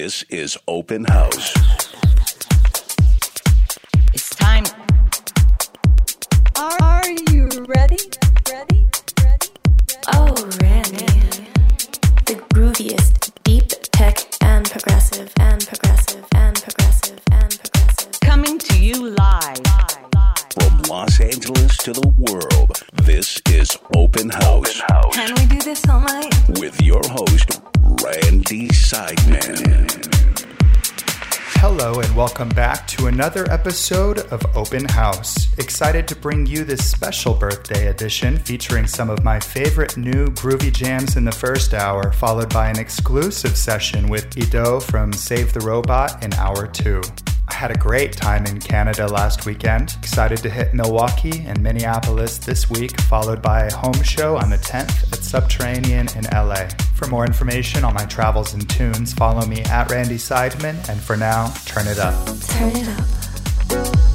This is Open House. To another episode of Open House. Excited to bring you this special birthday edition featuring some of my favorite new groovy jams in the first hour, followed by an exclusive session with Ido from Save the Robot in hour two. Had a great time in Canada last weekend. Excited to hit Milwaukee and Minneapolis this week, followed by a home show on the 10th at Subterranean in LA. For more information on my travels and tunes, follow me at Randy Seidman, and for now, turn it up. Turn it up.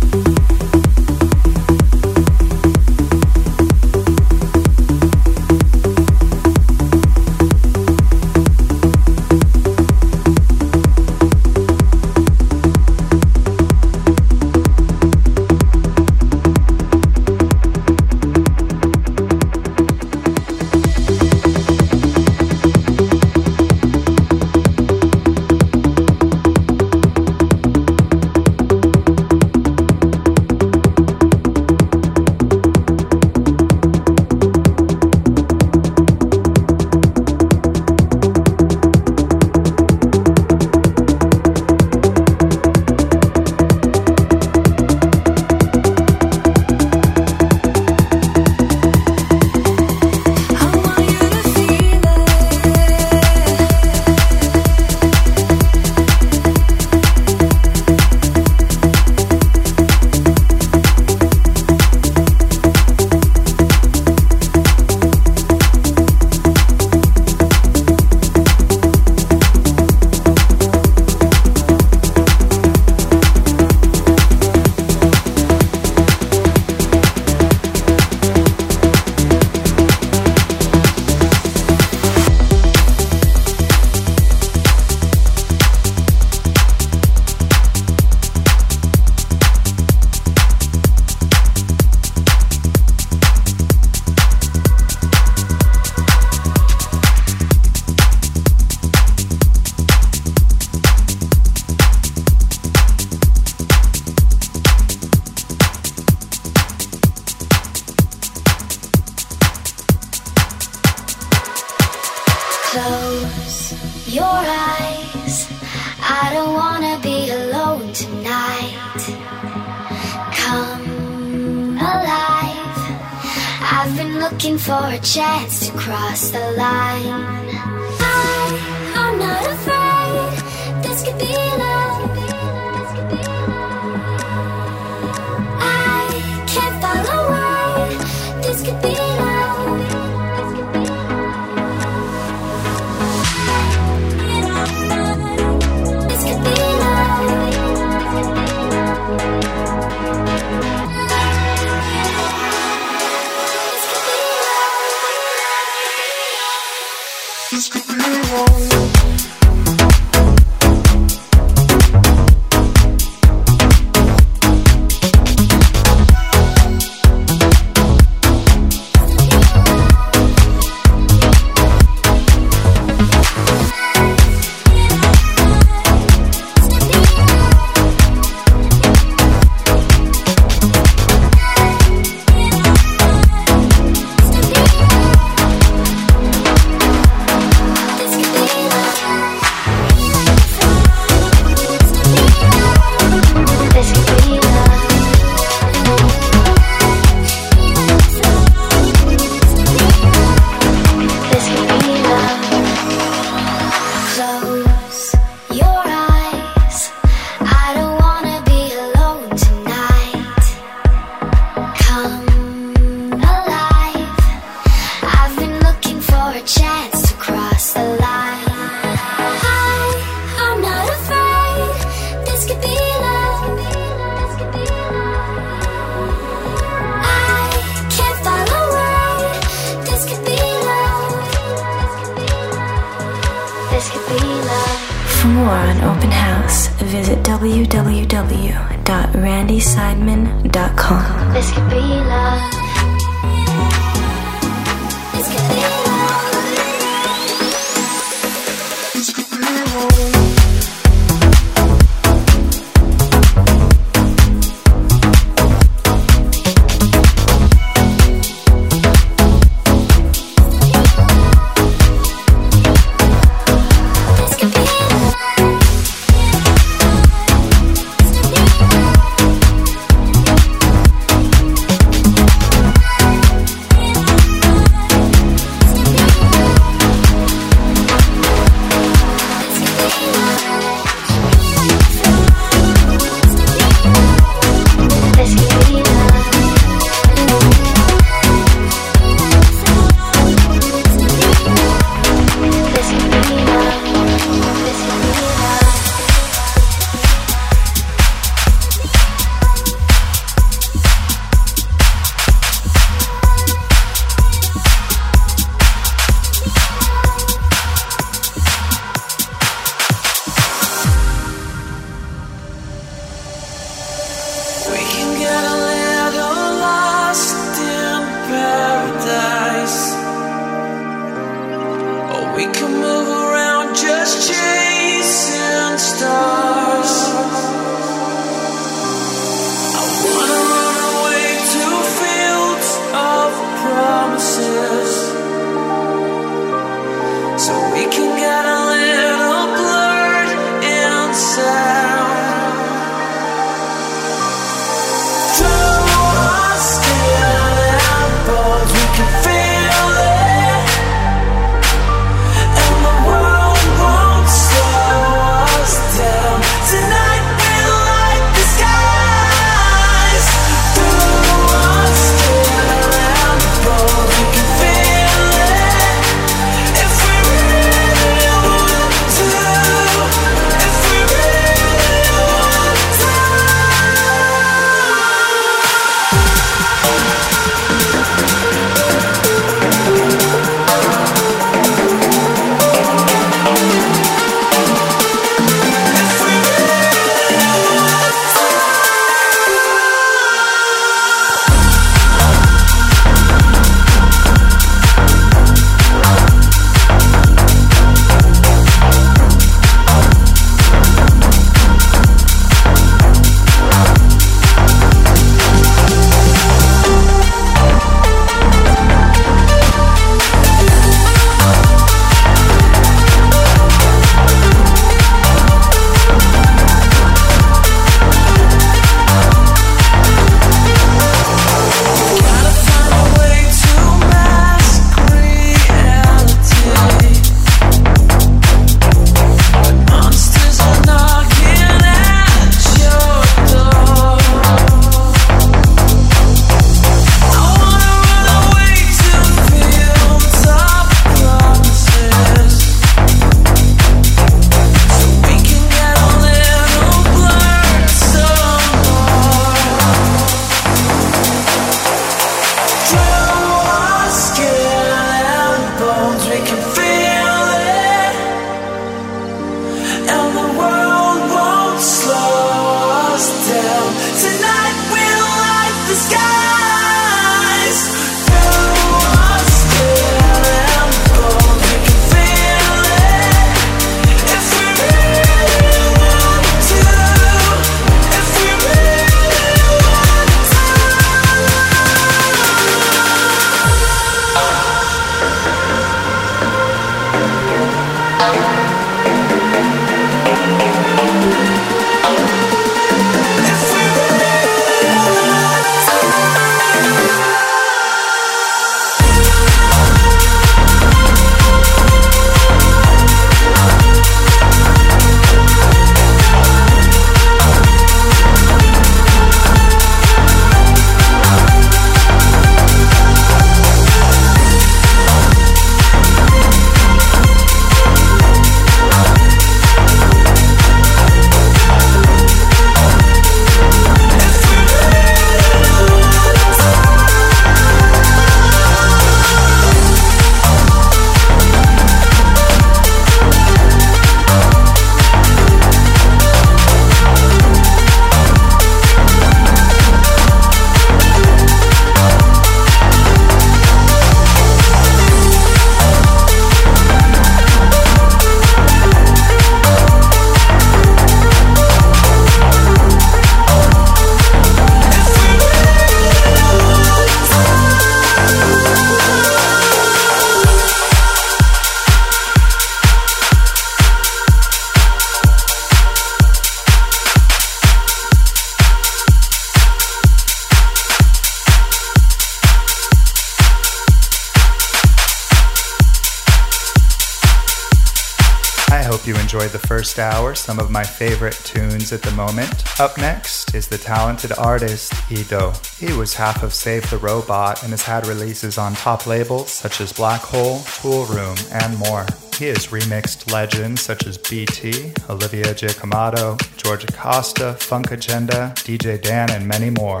First hour, some of my favorite tunes at the moment. Up next is the talented artist Ido. He was half of Save the Robot and has had releases on top labels such as Black Hole, Toolroom, and more. He has remixed legends such as BT, Oliver Giacomotto, George Acosta, Funk Agenda, DJ Dan, and many more.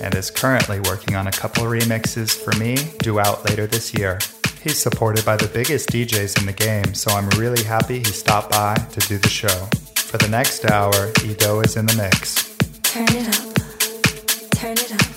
And is currently working on a couple remixes for me, due out later this year. He's supported by the biggest DJs in the game, so I'm really happy he stopped by to do the show. For the next hour, Edo is in the mix. Turn it up. Turn it up.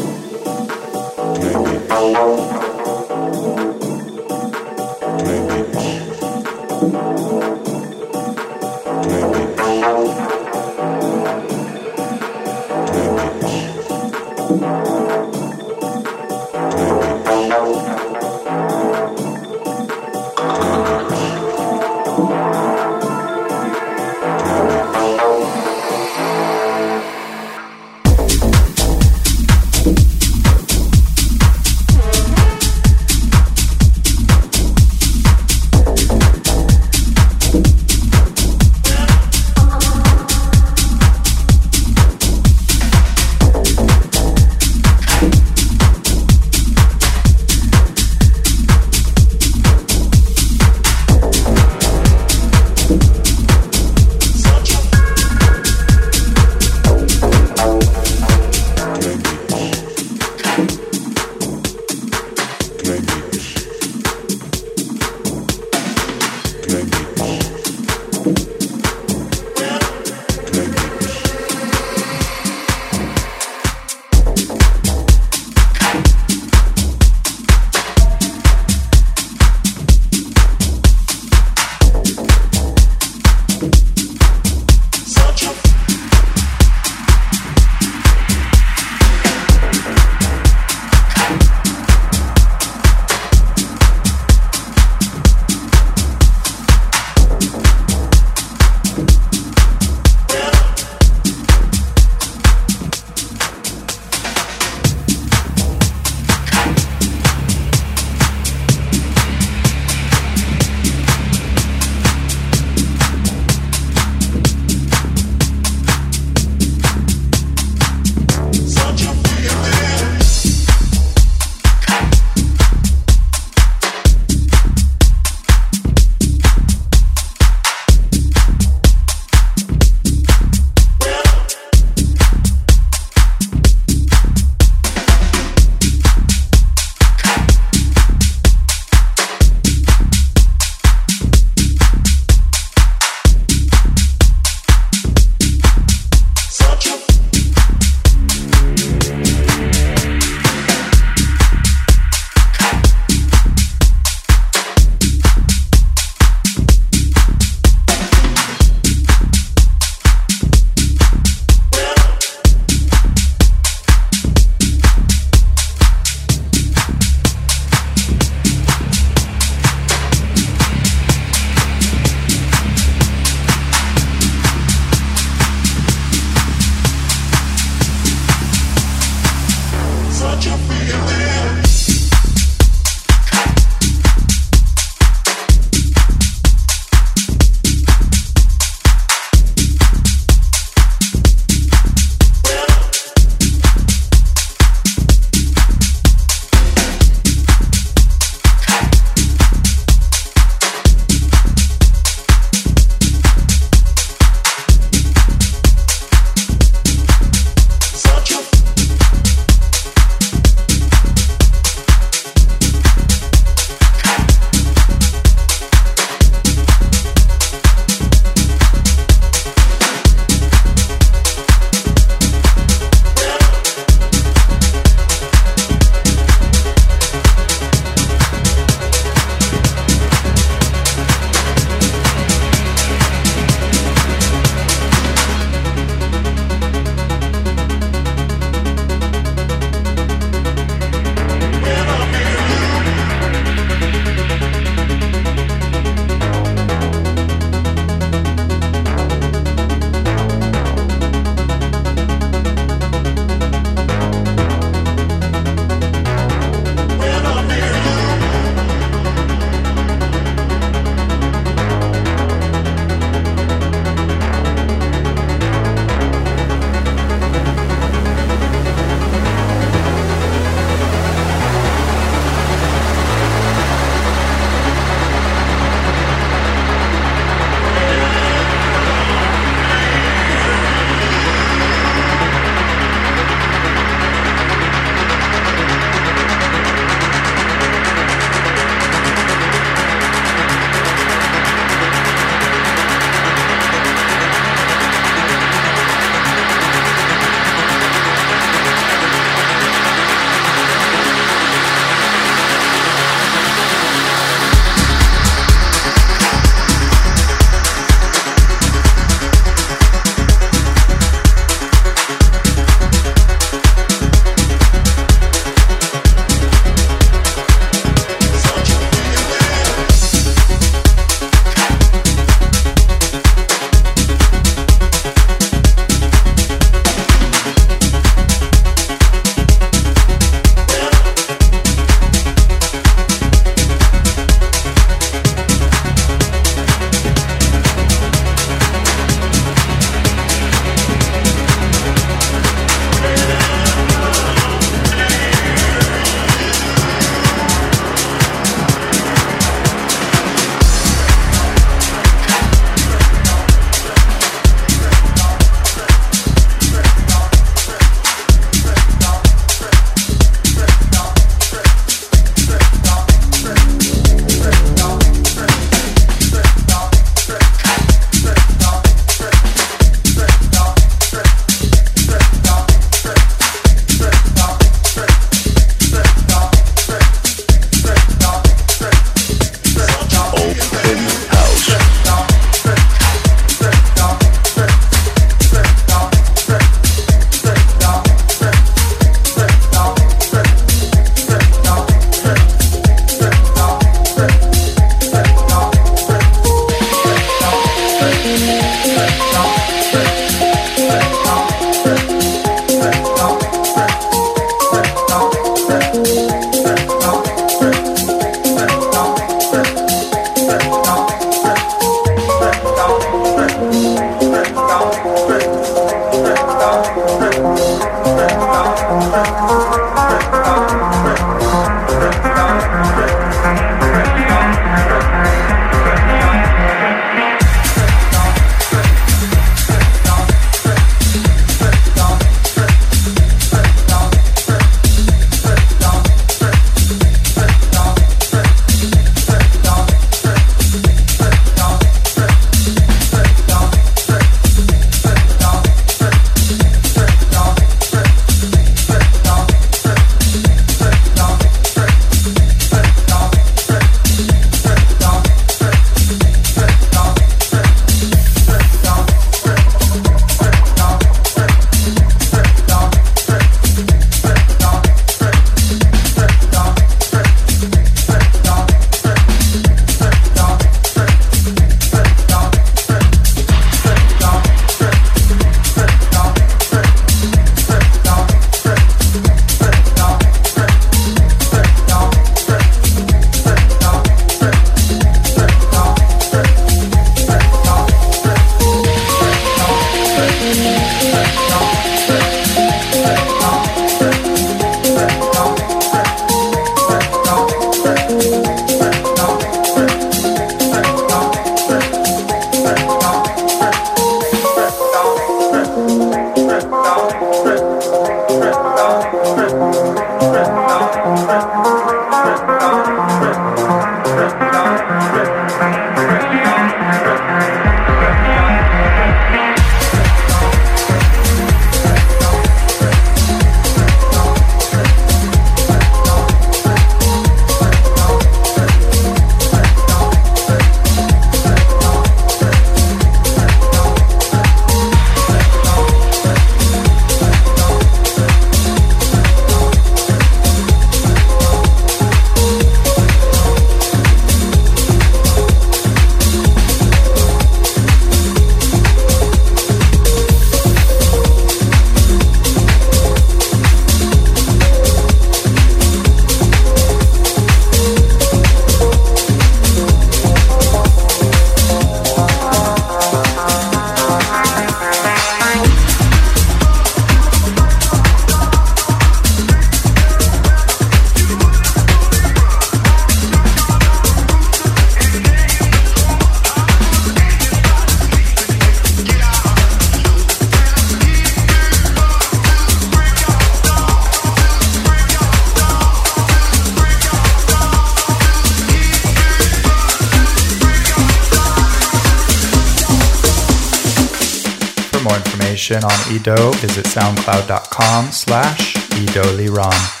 Information on Edo, visit soundcloud.com slash edoliron.